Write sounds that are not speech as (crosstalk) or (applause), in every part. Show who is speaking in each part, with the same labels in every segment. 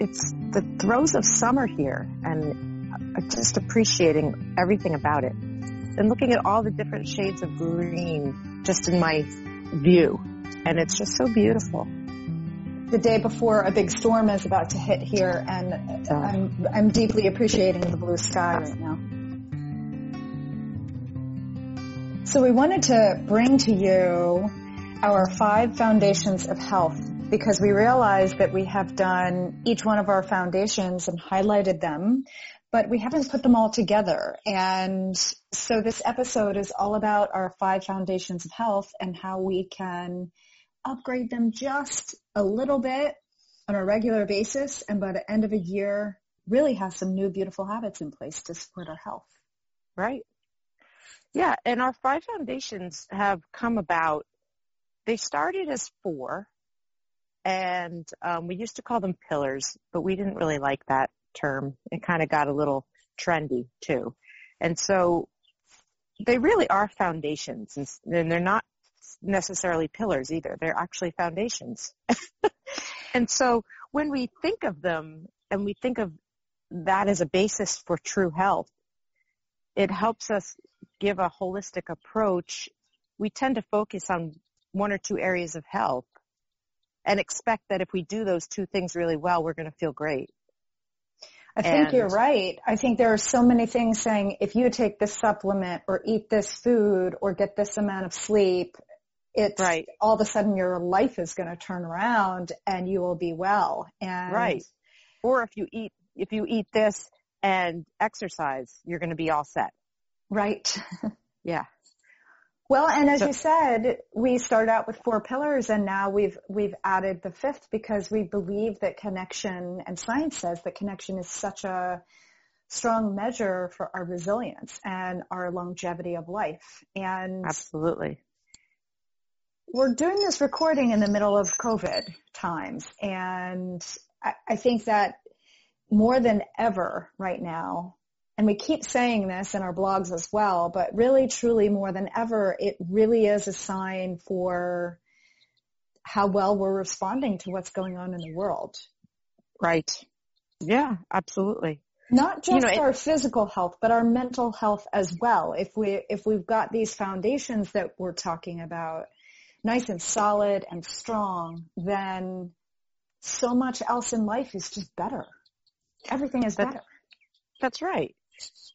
Speaker 1: it's the throes of summer here and just appreciating everything about it and looking at all the different shades of green just in my view. And it's just so beautiful.
Speaker 2: The day before a big storm is about to hit here and I'm, I'm deeply appreciating the blue sky right now. So we wanted to bring to you our five foundations of health because we realized that we have done each one of our foundations and highlighted them, but we haven't put them all together. And so this episode is all about our five foundations of health and how we can upgrade them just a little bit on a regular basis and by the end of a year really have some new beautiful habits in place to support our health.
Speaker 1: Right. Yeah, and our five foundations have come about. They started as four, and um, we used to call them pillars, but we didn't really like that term. It kind of got a little trendy too, and so they really are foundations, and they're not necessarily pillars either. They're actually foundations. (laughs) and so when we think of them and we think of that as a basis for true health, it helps us give a holistic approach. We tend to focus on one or two areas of health and expect that if we do those two things really well, we're going to feel great.
Speaker 2: I think and, you're right. I think there are so many things saying if you take this supplement or eat this food or get this amount of sleep, it's right. all of a sudden your life is going to turn around and you will be well. And
Speaker 1: right. Or if you eat if you eat this and exercise, you're going to be all set.
Speaker 2: Right. (laughs)
Speaker 1: yeah.
Speaker 2: Well, and as you said, we started out with four pillars and now we've, we've added the fifth because we believe that connection and science says that connection is such a strong measure for our resilience and our longevity of life. And
Speaker 1: absolutely.
Speaker 2: We're doing this recording in the middle of COVID times and I, I think that more than ever right now, and we keep saying this in our blogs as well, but really truly more than ever, it really is a sign for how well we're responding to what's going on in the world.
Speaker 1: Right. Yeah, absolutely.
Speaker 2: Not just you know, our it, physical health, but our mental health as well. If we, if we've got these foundations that we're talking about nice and solid and strong, then so much else in life is just better. Everything is better.
Speaker 1: That's right.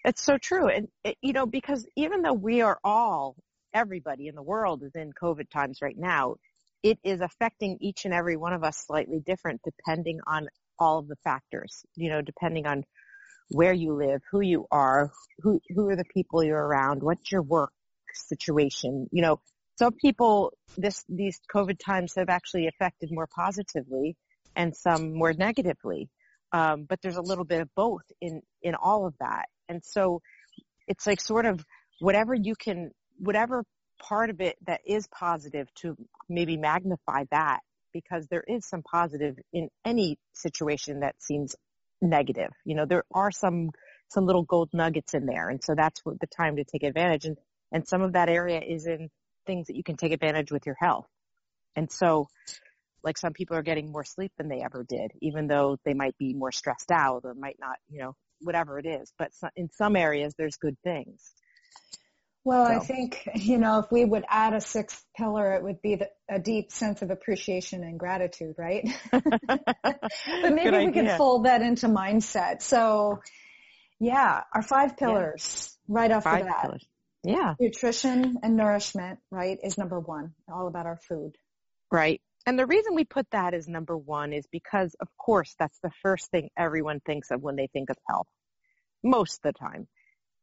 Speaker 1: It's so true. And, it, you know, because even though we are all, everybody in the world is in COVID times right now, it is affecting each and every one of us slightly different depending on all of the factors, you know, depending on where you live, who you are, who, who are the people you're around, what's your work situation, you know, some people this, these COVID times have actually affected more positively and some more negatively. Um, but there's a little bit of both in, in all of that. And so it's like sort of whatever you can, whatever part of it that is positive to maybe magnify that because there is some positive in any situation that seems negative. You know, there are some, some little gold nuggets in there. And so that's what the time to take advantage. And, and some of that area is in things that you can take advantage with your health. And so like some people are getting more sleep than they ever did, even though they might be more stressed out or might not, you know, whatever it is. But in some areas, there's good things.
Speaker 2: Well, so. I think, you know, if we would add a sixth pillar, it would be the, a deep sense of appreciation and gratitude, right? (laughs) but maybe we could fold that into mindset. So yeah, our five pillars yeah. right off five the bat. Pillars.
Speaker 1: Yeah.
Speaker 2: Nutrition and nourishment, right, is number one. All about our food.
Speaker 1: Right. And the reason we put that as number one is because, of course, that's the first thing everyone thinks of when they think of health. Most of the time.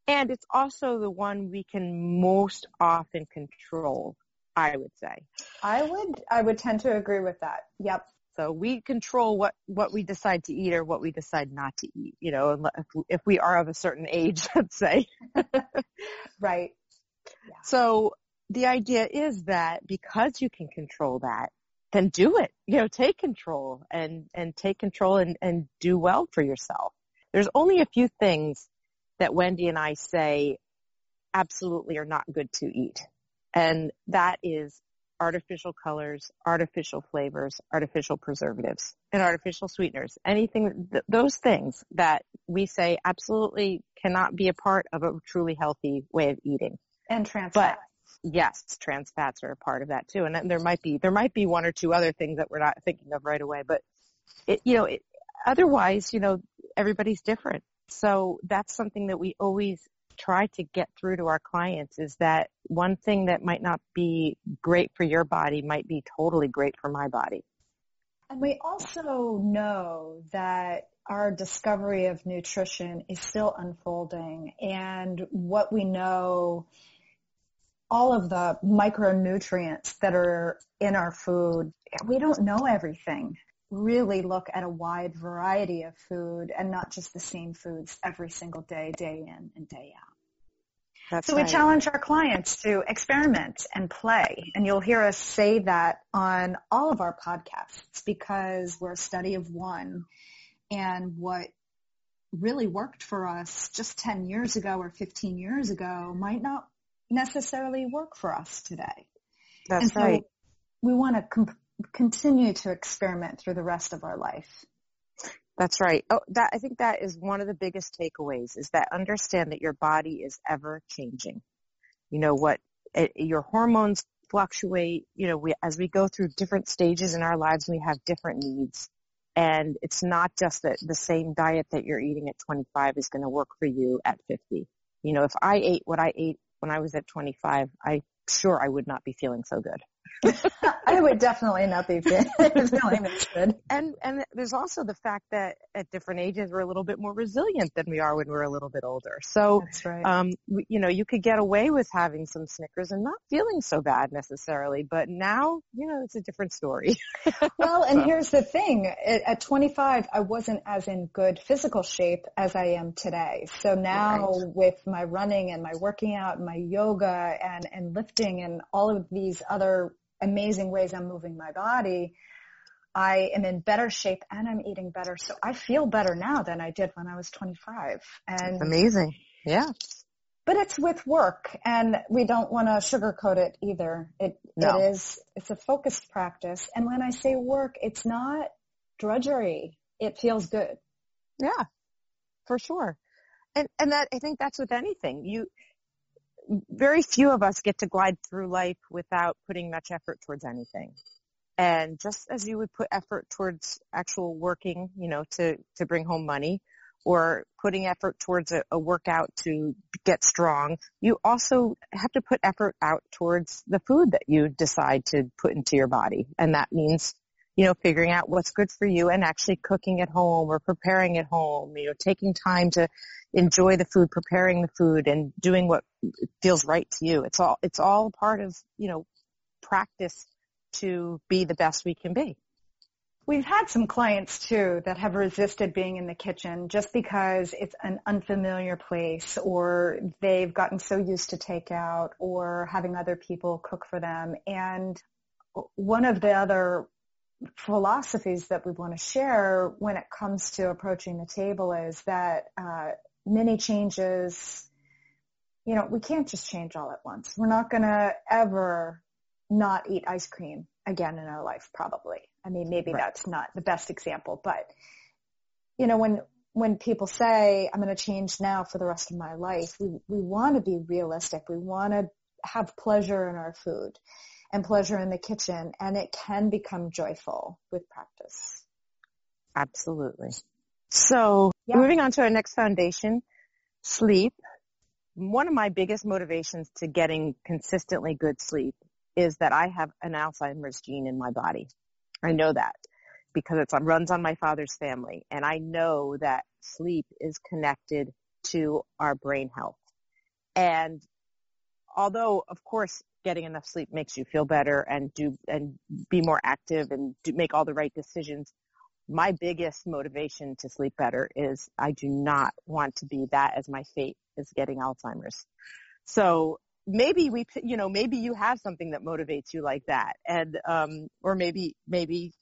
Speaker 1: And it's also the one we can most often control, I would say.
Speaker 2: I would, I would tend to agree with that. Yep.
Speaker 1: So we control what, what we decide to eat or what we decide not to eat, you know, if, if we are of a certain age, (laughs) let's say. (laughs)
Speaker 2: right.
Speaker 1: Yeah. So the idea is that because you can control that, then do it. You know, take control and, and take control and, and do well for yourself. There's only a few things that Wendy and I say absolutely are not good to eat. And that is artificial colors, artificial flavors, artificial preservatives, and artificial sweeteners. Anything, th- those things that we say absolutely cannot be a part of a truly healthy way of eating.
Speaker 2: And trans fats.
Speaker 1: Yes, trans fats are a part of that too. And there might be, there might be one or two other things that we're not thinking of right away, but it, you know, it, otherwise, you know, everybody's different. So that's something that we always try to get through to our clients is that one thing that might not be great for your body might be totally great for my body.
Speaker 2: And we also know that our discovery of nutrition is still unfolding and what we know all of the micronutrients that are in our food, we don't know everything really look at a wide variety of food and not just the same foods every single day, day in and day out. That's so right. we challenge our clients to experiment and play. And you'll hear us say that on all of our podcasts because we're a study of one. And what really worked for us just 10 years ago or 15 years ago might not necessarily work for us today.
Speaker 1: That's so right.
Speaker 2: We want to continue to experiment through the rest of our life.
Speaker 1: That's right. Oh, that, I think that is one of the biggest takeaways is that understand that your body is ever changing. You know what, it, your hormones fluctuate, you know, we, as we go through different stages in our lives, we have different needs. And it's not just that the same diet that you're eating at 25 is going to work for you at 50. You know, if I ate what I ate when I was at 25, I sure I would not be feeling so good.
Speaker 2: I would definitely not be feeling (laughs) as good.
Speaker 1: And and there's also the fact that at different ages we're a little bit more resilient than we are when we're a little bit older. So,
Speaker 2: That's right.
Speaker 1: um, you know, you could get away with having some Snickers and not feeling so bad necessarily, but now, you know, it's a different story. (laughs)
Speaker 2: well, and so. here's the thing: at 25, I wasn't as in good physical shape as I am today. So now, right. with my running and my working out, and my yoga and and lifting and all of these other amazing ways I'm moving my body, I am in better shape and I'm eating better. So I feel better now than I did when I was 25. And
Speaker 1: That's amazing. Yeah.
Speaker 2: But it's with work and we don't want to sugarcoat it either. It, no. it is, it's a focused practice. And when I say work, it's not drudgery. It feels good.
Speaker 1: Yeah, for sure. And, and that, I think that's with anything. You, very few of us get to glide through life without putting much effort towards anything. And just as you would put effort towards actual working, you know, to, to bring home money or putting effort towards a, a workout to get strong, you also have to put effort out towards the food that you decide to put into your body. And that means you know, figuring out what's good for you and actually cooking at home or preparing at home, you know, taking time to enjoy the food, preparing the food and doing what feels right to you. It's all, it's all part of, you know, practice to be the best we can be.
Speaker 2: We've had some clients too that have resisted being in the kitchen just because it's an unfamiliar place or they've gotten so used to takeout or having other people cook for them. And one of the other philosophies that we want to share when it comes to approaching the table is that uh, many changes, you know, we can't just change all at once. We're not going to ever not eat ice cream again in our life, probably. I mean, maybe right. that's not the best example, but you know, when when people say I'm going to change now for the rest of my life, we we want to be realistic. We want to have pleasure in our food and pleasure in the kitchen and it can become joyful with practice.
Speaker 1: Absolutely. So yeah. moving on to our next foundation, sleep. One of my biggest motivations to getting consistently good sleep is that I have an Alzheimer's gene in my body. I know that because it runs on my father's family and I know that sleep is connected to our brain health. And although of course getting enough sleep makes you feel better and do and be more active and do, make all the right decisions. My biggest motivation to sleep better is I do not want to be that as my fate is getting Alzheimer's. So maybe we, you know, maybe you have something that motivates you like that, and um, or maybe maybe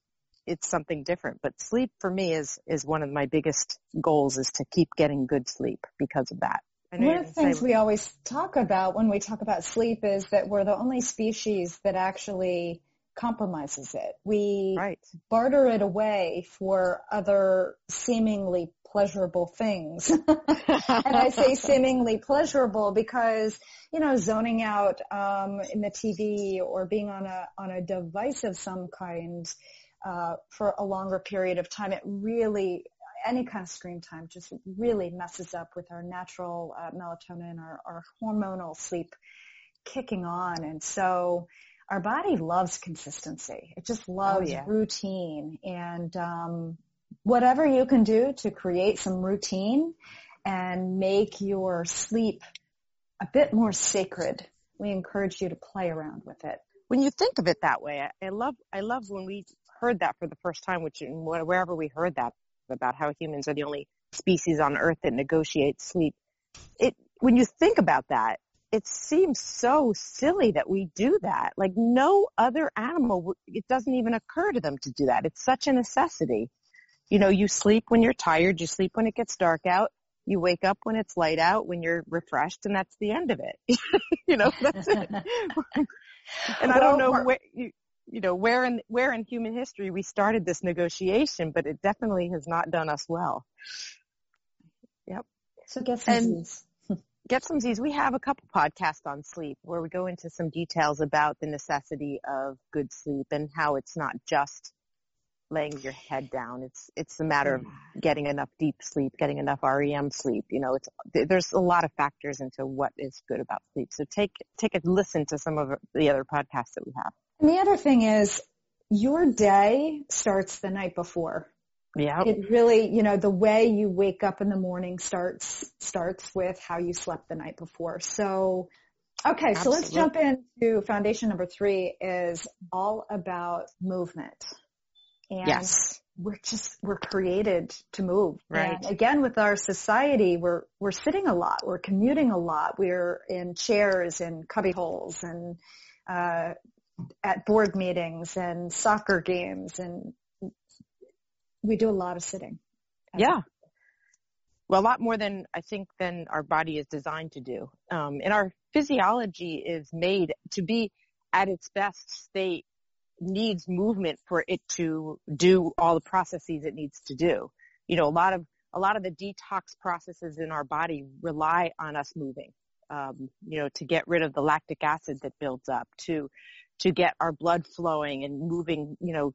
Speaker 1: it's something different. But sleep for me is is one of my biggest goals is to keep getting good sleep because of that.
Speaker 2: One of the things we always talk about when we talk about sleep is that we're the only species that actually compromises it. We
Speaker 1: right.
Speaker 2: barter it away for other seemingly pleasurable things. (laughs) and I say (laughs) seemingly pleasurable because, you know, zoning out um, in the TV or being on a on a device of some kind uh, for a longer period of time, it really any kind of screen time just really messes up with our natural uh, melatonin, our, our hormonal sleep kicking on, and so our body loves consistency. It just loves oh, yeah. routine and um, whatever you can do to create some routine and make your sleep a bit more sacred. We encourage you to play around with it.
Speaker 1: When you think of it that way, I love I love when we heard that for the first time, which wherever we heard that about how humans are the only species on Earth that negotiates sleep. It when you think about that, it seems so silly that we do that. Like no other animal, it doesn't even occur to them to do that. It's such a necessity. You know, you sleep when you're tired, you sleep when it gets dark out, you wake up when it's light out, when you're refreshed, and that's the end of it. (laughs) you know, that's it. (laughs) (laughs) and I don't know where, you, you know, where in, where in human history we started this negotiation, but it definitely has not done us well. Yep.
Speaker 2: So get some and, (laughs)
Speaker 1: Get Some Z's. We have a couple podcasts on sleep where we go into some details about the necessity of good sleep and how it's not just laying your head down. It's it's a matter of getting enough deep sleep, getting enough REM sleep. You know, it's there's a lot of factors into what is good about sleep. So take take a listen to some of the other podcasts that we have.
Speaker 2: And the other thing is your day starts the night before.
Speaker 1: Yeah.
Speaker 2: It really, you know, the way you wake up in the morning starts starts with how you slept the night before. So, okay, Absolutely. so let's jump into foundation number 3 is all about movement.
Speaker 1: And yes.
Speaker 2: we're just we're created to move.
Speaker 1: Right.
Speaker 2: And again with our society, we're we're sitting a lot, we're commuting a lot, we're in chairs and cubby holes and uh at board meetings and soccer games and we do a lot of sitting.
Speaker 1: Yeah. Well, a lot more than I think than our body is designed to do. Um, and our physiology is made to be at its best state needs movement for it to do all the processes it needs to do. You know, a lot of a lot of the detox processes in our body rely on us moving. Um, you know, to get rid of the lactic acid that builds up, to to get our blood flowing and moving, you know,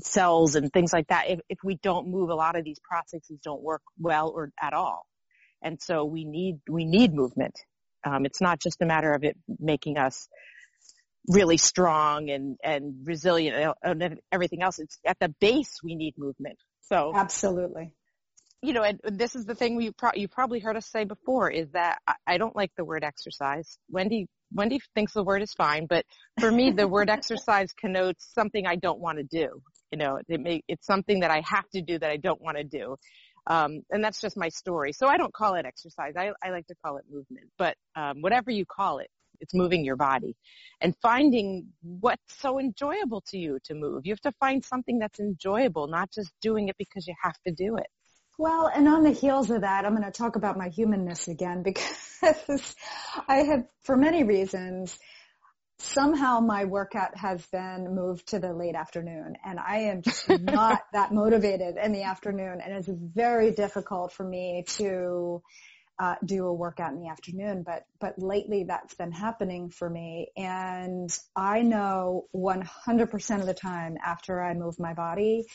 Speaker 1: cells and things like that. If, if we don't move, a lot of these processes don't work well or at all. And so we need, we need movement. Um, it's not just a matter of it making us really strong and, and resilient and everything else. It's at the base we need movement. So
Speaker 2: absolutely.
Speaker 1: You know, and this is the thing we pro- you probably heard us say before is that I, I don't like the word exercise. Wendy Wendy thinks the word is fine, but for me, the word exercise connotes something I don't want to do. You know, it may, it's something that I have to do that I don't want to do. Um, and that's just my story. So I don't call it exercise. I, I like to call it movement, but, um, whatever you call it, it's moving your body and finding what's so enjoyable to you to move. You have to find something that's enjoyable, not just doing it because you have to do it.
Speaker 2: Well, and on the heels of that, I'm going to talk about my humanness again (laughs) because I have, for many reasons, somehow my workout has been moved to the late afternoon and I am just (laughs) not that motivated in the afternoon and it's very difficult for me to uh, do a workout in the afternoon, but, but lately that's been happening for me. And I know 100% of the time after I move my body,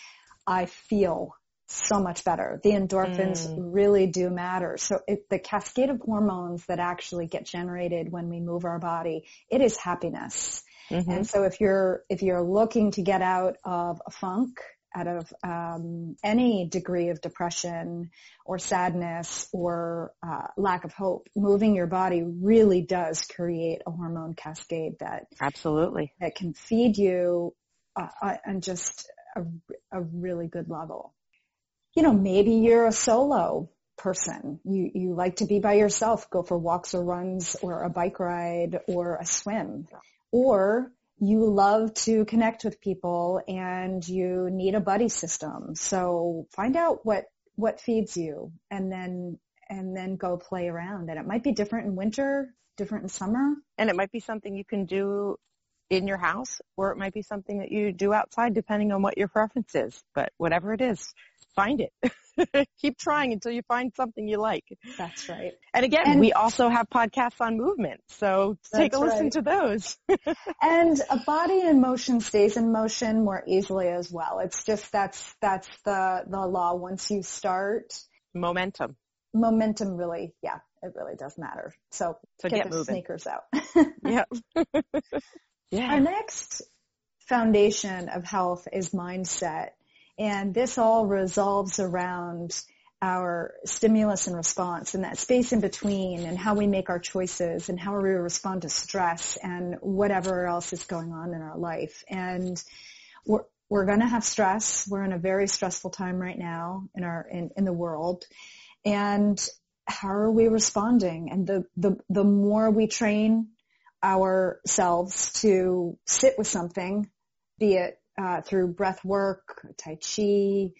Speaker 2: I feel so much better. The endorphins mm. really do matter. So it, the cascade of hormones that actually get generated when we move our body, it is happiness. Mm-hmm. And so if you're, if you're looking to get out of a funk, out of um, any degree of depression or sadness or uh, lack of hope, moving your body really does create a hormone cascade that
Speaker 1: absolutely
Speaker 2: that can feed you uh, uh, on just a, a really good level you know, maybe you're a solo person. You, you like to be by yourself, go for walks or runs or a bike ride or a swim. Or you love to connect with people and you need a buddy system. So find out what, what feeds you and then, and then go play around. And it might be different in winter, different in summer.
Speaker 1: And it might be something you can do in your house or it might be something that you do outside depending on what your preference is. But whatever it is, find it. (laughs) Keep trying until you find something you like.
Speaker 2: That's right.
Speaker 1: And again, and we also have podcasts on movement. So take a listen right. to those. (laughs)
Speaker 2: and a body in motion stays in motion more easily as well. It's just that's that's the the law once you start
Speaker 1: momentum.
Speaker 2: Momentum really, yeah, it really does matter. So,
Speaker 1: so
Speaker 2: get,
Speaker 1: get the moving.
Speaker 2: sneakers out. (laughs)
Speaker 1: yeah.
Speaker 2: yeah. Our next foundation of health is mindset. And this all resolves around our stimulus and response and that space in between and how we make our choices and how we respond to stress and whatever else is going on in our life. And we're, we're going to have stress. We're in a very stressful time right now in our, in, in the world. And how are we responding? And the, the, the more we train ourselves to sit with something, be it uh, through breath work, Tai Chi,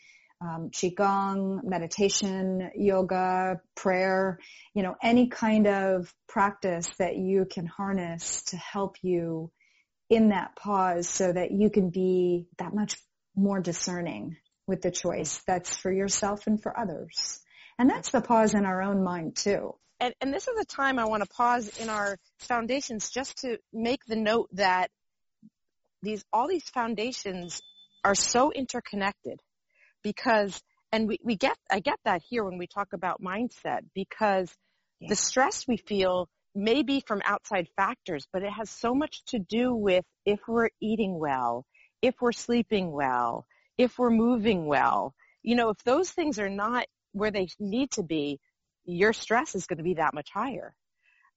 Speaker 2: um, Qigong, meditation, yoga, prayer, you know, any kind of practice that you can harness to help you in that pause so that you can be that much more discerning with the choice that's for yourself and for others. And that's the pause in our own mind too.
Speaker 1: And, and this is a time I want to pause in our foundations just to make the note that these all these foundations are so interconnected because and we, we get I get that here when we talk about mindset because yeah. the stress we feel may be from outside factors, but it has so much to do with if we're eating well, if we're sleeping well, if we're moving well. You know, if those things are not where they need to be, your stress is going to be that much higher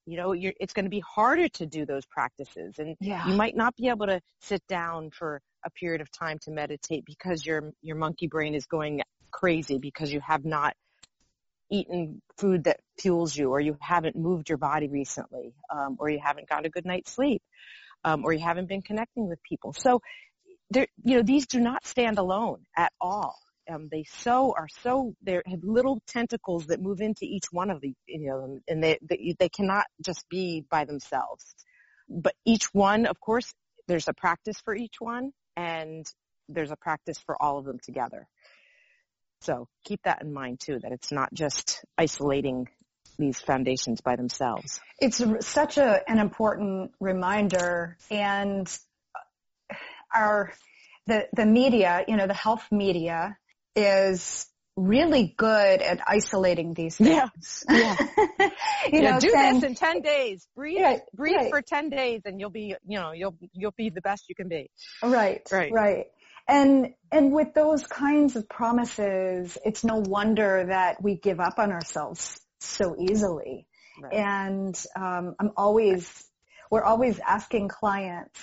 Speaker 1: you know it's going to be harder to do those practices and
Speaker 2: yeah.
Speaker 1: you might not be able to sit down for a period of time to meditate because your your monkey brain is going crazy because you have not eaten food that fuels you or you haven't moved your body recently um, or you haven't got a good night's sleep um, or you haven't been connecting with people so there you know these do not stand alone at all um, they so are so they have little tentacles that move into each one of the you know and they, they they cannot just be by themselves. But each one of course there's a practice for each one and there's a practice for all of them together. So keep that in mind too that it's not just isolating these foundations by themselves.
Speaker 2: It's such a an important reminder and our the the media you know the health media is really good at isolating these things.
Speaker 1: Yeah. (laughs) yeah. you yeah, know, do this in 10 days. Breathe, breathe right. for 10 days and you'll be, you know, you'll, you'll be the best you can be.
Speaker 2: Right. Right. Right. And, and with those kinds of promises, it's no wonder that we give up on ourselves so easily. Right. And, um, I'm always, we're always asking clients,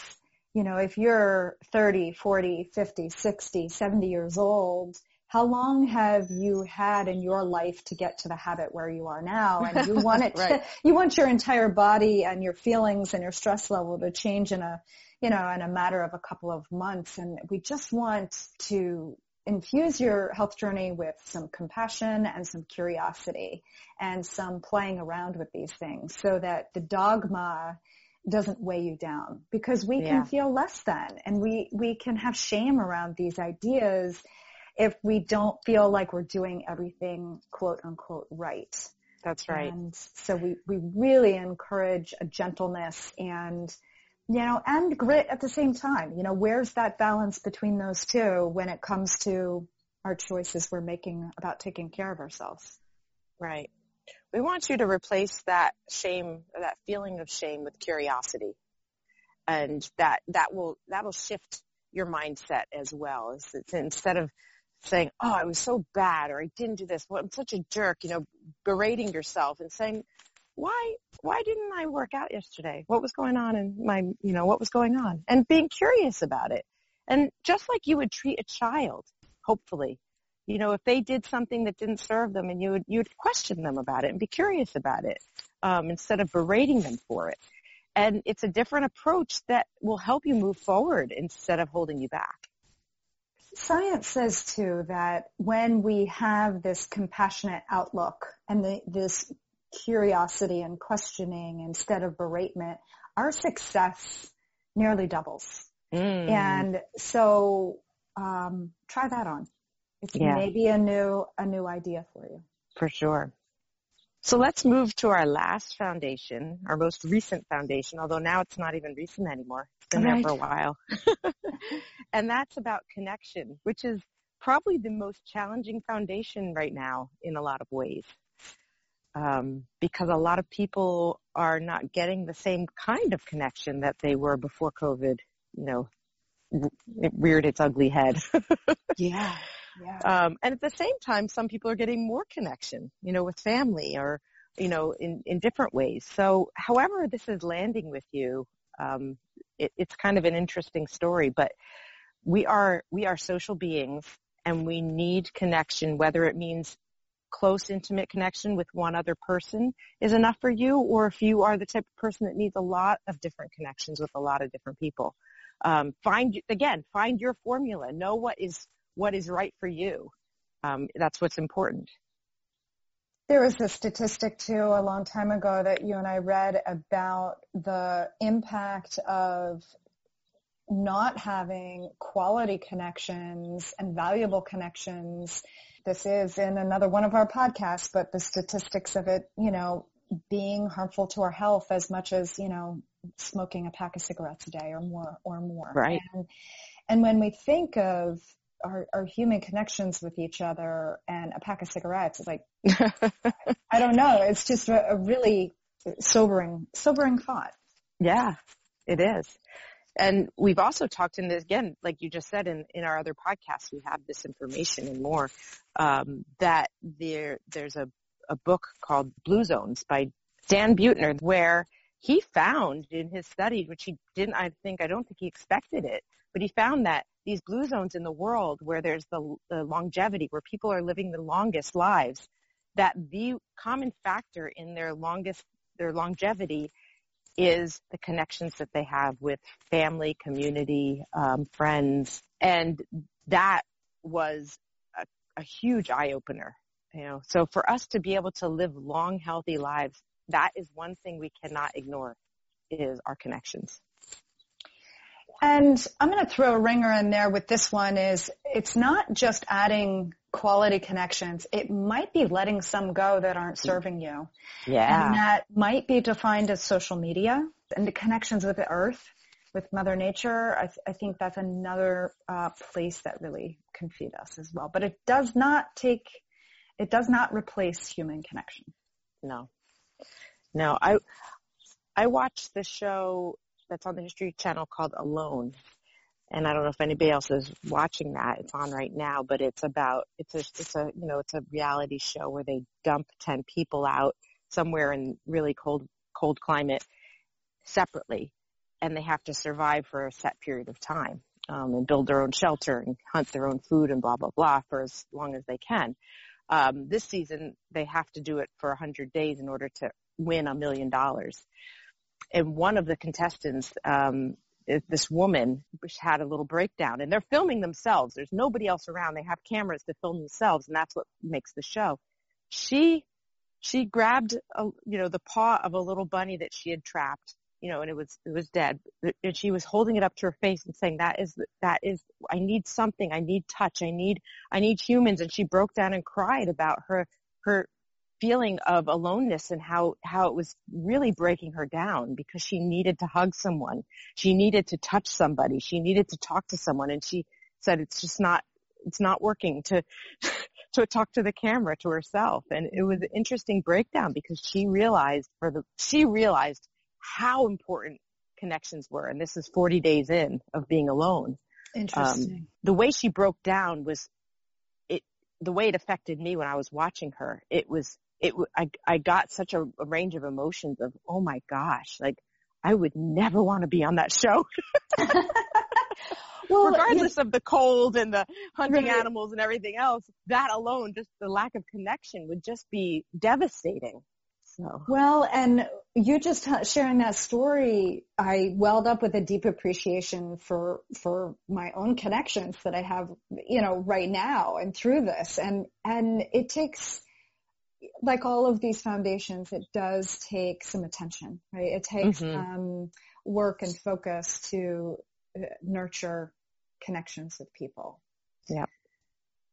Speaker 2: you know, if you're 30, 40, 50, 60, 70 years old, how long have you had in your life to get to the habit where you are now? And you (laughs) want it right. to, (laughs) you want your entire body and your feelings and your stress level to change in a, you know, in a matter of a couple of months. And we just want to infuse your health journey with some compassion and some curiosity and some playing around with these things so that the dogma doesn't weigh you down because we yeah. can feel less than and we, we can have shame around these ideas if we don't feel like we're doing everything quote unquote right.
Speaker 1: That's right.
Speaker 2: And so we, we really encourage a gentleness and, you know, and grit at the same time. You know, where's that balance between those two when it comes to our choices we're making about taking care of ourselves?
Speaker 1: Right. We want you to replace that shame, that feeling of shame with curiosity. And that, that will, that will shift your mindset as well. It's, it's instead of saying, oh, I was so bad or I didn't do this. Well, I'm such a jerk, you know, berating yourself and saying, why, why didn't I work out yesterday? What was going on in my, you know, what was going on? And being curious about it. And just like you would treat a child, hopefully, you know, if they did something that didn't serve them and you would, you'd question them about it and be curious about it, um, instead of berating them for it. And it's a different approach that will help you move forward instead of holding you back.
Speaker 2: Science says too that when we have this compassionate outlook and the, this curiosity and questioning instead of beratement, our success nearly doubles. Mm. And so um, try that on. It's yeah. maybe a new a new idea for you.
Speaker 1: For sure. So let's move to our last foundation, our most recent foundation, although now it's not even recent anymore. Been right. there for a while. (laughs) and that's about connection, which is probably the most challenging foundation right now in a lot of ways. Um, because a lot of people are not getting the same kind of connection that they were before COVID, you know, it reared its ugly head. (laughs)
Speaker 2: yeah. Yeah.
Speaker 1: Um, and at the same time, some people are getting more connection, you know, with family or, you know, in, in different ways. So however this is landing with you, um, it, it's kind of an interesting story, but we are, we are social beings and we need connection, whether it means close, intimate connection with one other person is enough for you, or if you are the type of person that needs a lot of different connections with a lot of different people. Um, find again, find your formula. Know what is what is right for you. Um, that's what's important.
Speaker 2: There was a statistic too a long time ago that you and I read about the impact of not having quality connections and valuable connections. This is in another one of our podcasts, but the statistics of it, you know, being harmful to our health as much as, you know, smoking a pack of cigarettes a day or more or more.
Speaker 1: Right.
Speaker 2: And, and when we think of our, our human connections with each other and a pack of cigarettes. It's like, (laughs) I don't know. It's just a, a really sobering, sobering thought.
Speaker 1: Yeah, it is. And we've also talked in this again, like you just said in, in our other podcasts, we have this information and more, um, that there, there's a, a book called Blue Zones by Dan Buettner where he found in his study, which he didn't, I think, I don't think he expected it, but he found that these blue zones in the world where there's the, the longevity, where people are living the longest lives, that the common factor in their longest, their longevity is the connections that they have with family, community, um, friends, and that was a, a huge eye opener. You know, so for us to be able to live long, healthy lives, that is one thing we cannot ignore is our connections.
Speaker 2: And I'm going to throw a ringer in there with this one is it's not just adding quality connections. It might be letting some go that aren't serving you.
Speaker 1: Yeah.
Speaker 2: And that might be defined as social media and the connections with the earth, with Mother Nature. I, th- I think that's another uh, place that really can feed us as well. But it does not take, it does not replace human connection.
Speaker 1: No. No. I, I watched the show that's on the History Channel called Alone. And I don't know if anybody else is watching that. It's on right now, but it's about, it's a, it's a, you know, it's a reality show where they dump 10 people out somewhere in really cold, cold climate separately and they have to survive for a set period of time. Um, and build their own shelter and hunt their own food and blah blah blah for as long as they can. Um, this season they have to do it for a hundred days in order to win a million dollars and one of the contestants, um, this woman had a little breakdown and they're filming themselves. There's nobody else around. They have cameras to film themselves and that's what makes the show. She, she grabbed a, you know, the paw of a little bunny that she had trapped, you know, and it was, it was dead. And she was holding it up to her face and saying, that is, that is, I need something. I need touch. I need, I need humans. And she broke down and cried about her, her, feeling of aloneness and how, how it was really breaking her down because she needed to hug someone. She needed to touch somebody. She needed to talk to someone and she said it's just not, it's not working to, (laughs) to talk to the camera to herself. And it was an interesting breakdown because she realized for the, she realized how important connections were. And this is 40 days in of being alone.
Speaker 2: Interesting. Um,
Speaker 1: the way she broke down was it, the way it affected me when I was watching her, it was it, I, I got such a, a range of emotions of, oh my gosh, like I would never want to be on that show. (laughs) well, regardless of the cold and the hunting animals and everything else, that alone, just the lack of connection would just be devastating. So.
Speaker 2: Well, and you just sharing that story, I welled up with a deep appreciation for, for my own connections that I have, you know, right now and through this. And, and it takes, like all of these foundations, it does take some attention, right? It takes, mm-hmm. um, work and focus to uh, nurture connections with people.
Speaker 1: Yep.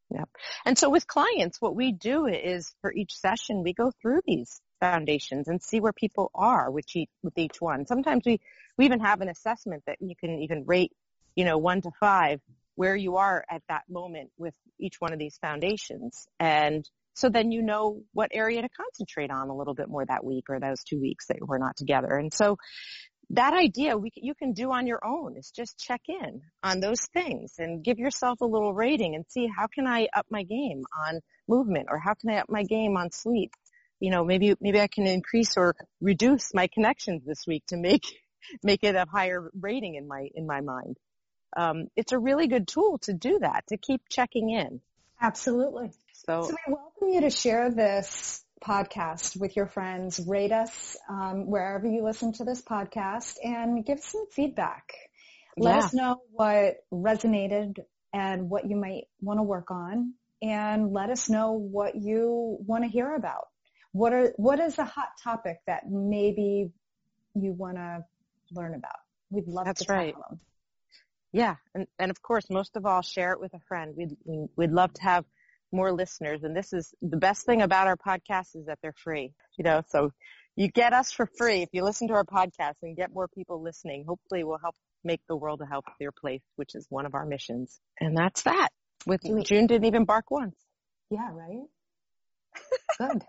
Speaker 1: Yep. And so with clients, what we do is for each session, we go through these foundations and see where people are with each, with each one. Sometimes we, we even have an assessment that you can even rate, you know, one to five where you are at that moment with each one of these foundations. And so then you know what area to concentrate on a little bit more that week or those two weeks that we're not together. And so that idea we, you can do on your own is just check in on those things and give yourself a little rating and see how can I up my game on movement or how can I up my game on sleep you know, maybe, maybe I can increase or reduce my connections this week to make, (laughs) make it a higher rating in my, in my mind. Um, it's a really good tool to do that, to keep checking in.
Speaker 2: Absolutely. So, so we welcome you to share this podcast with your friends. Rate us um, wherever you listen to this podcast and give some feedback. Let yeah. us know what resonated and what you might want to work on and let us know what you want to hear about. What are what is a hot topic that maybe you want to learn about? We'd love
Speaker 1: That's
Speaker 2: to
Speaker 1: right.
Speaker 2: them.
Speaker 1: Yeah, and and of course, most of all, share it with a friend. We'd we'd love to have more listeners, and this is the best thing about our podcast is that they're free. You know, so you get us for free if you listen to our podcast and get more people listening. Hopefully, we'll help make the world a healthier place, which is one of our missions. And that's that. With June didn't even bark once.
Speaker 2: Yeah, right. (laughs) Good.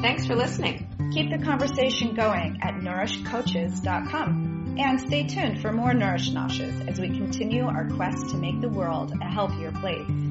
Speaker 3: Thanks for listening.
Speaker 2: Keep the conversation going at nourishcoaches.com and stay tuned for more Nourish Noshes as we continue our quest to make the world a healthier place.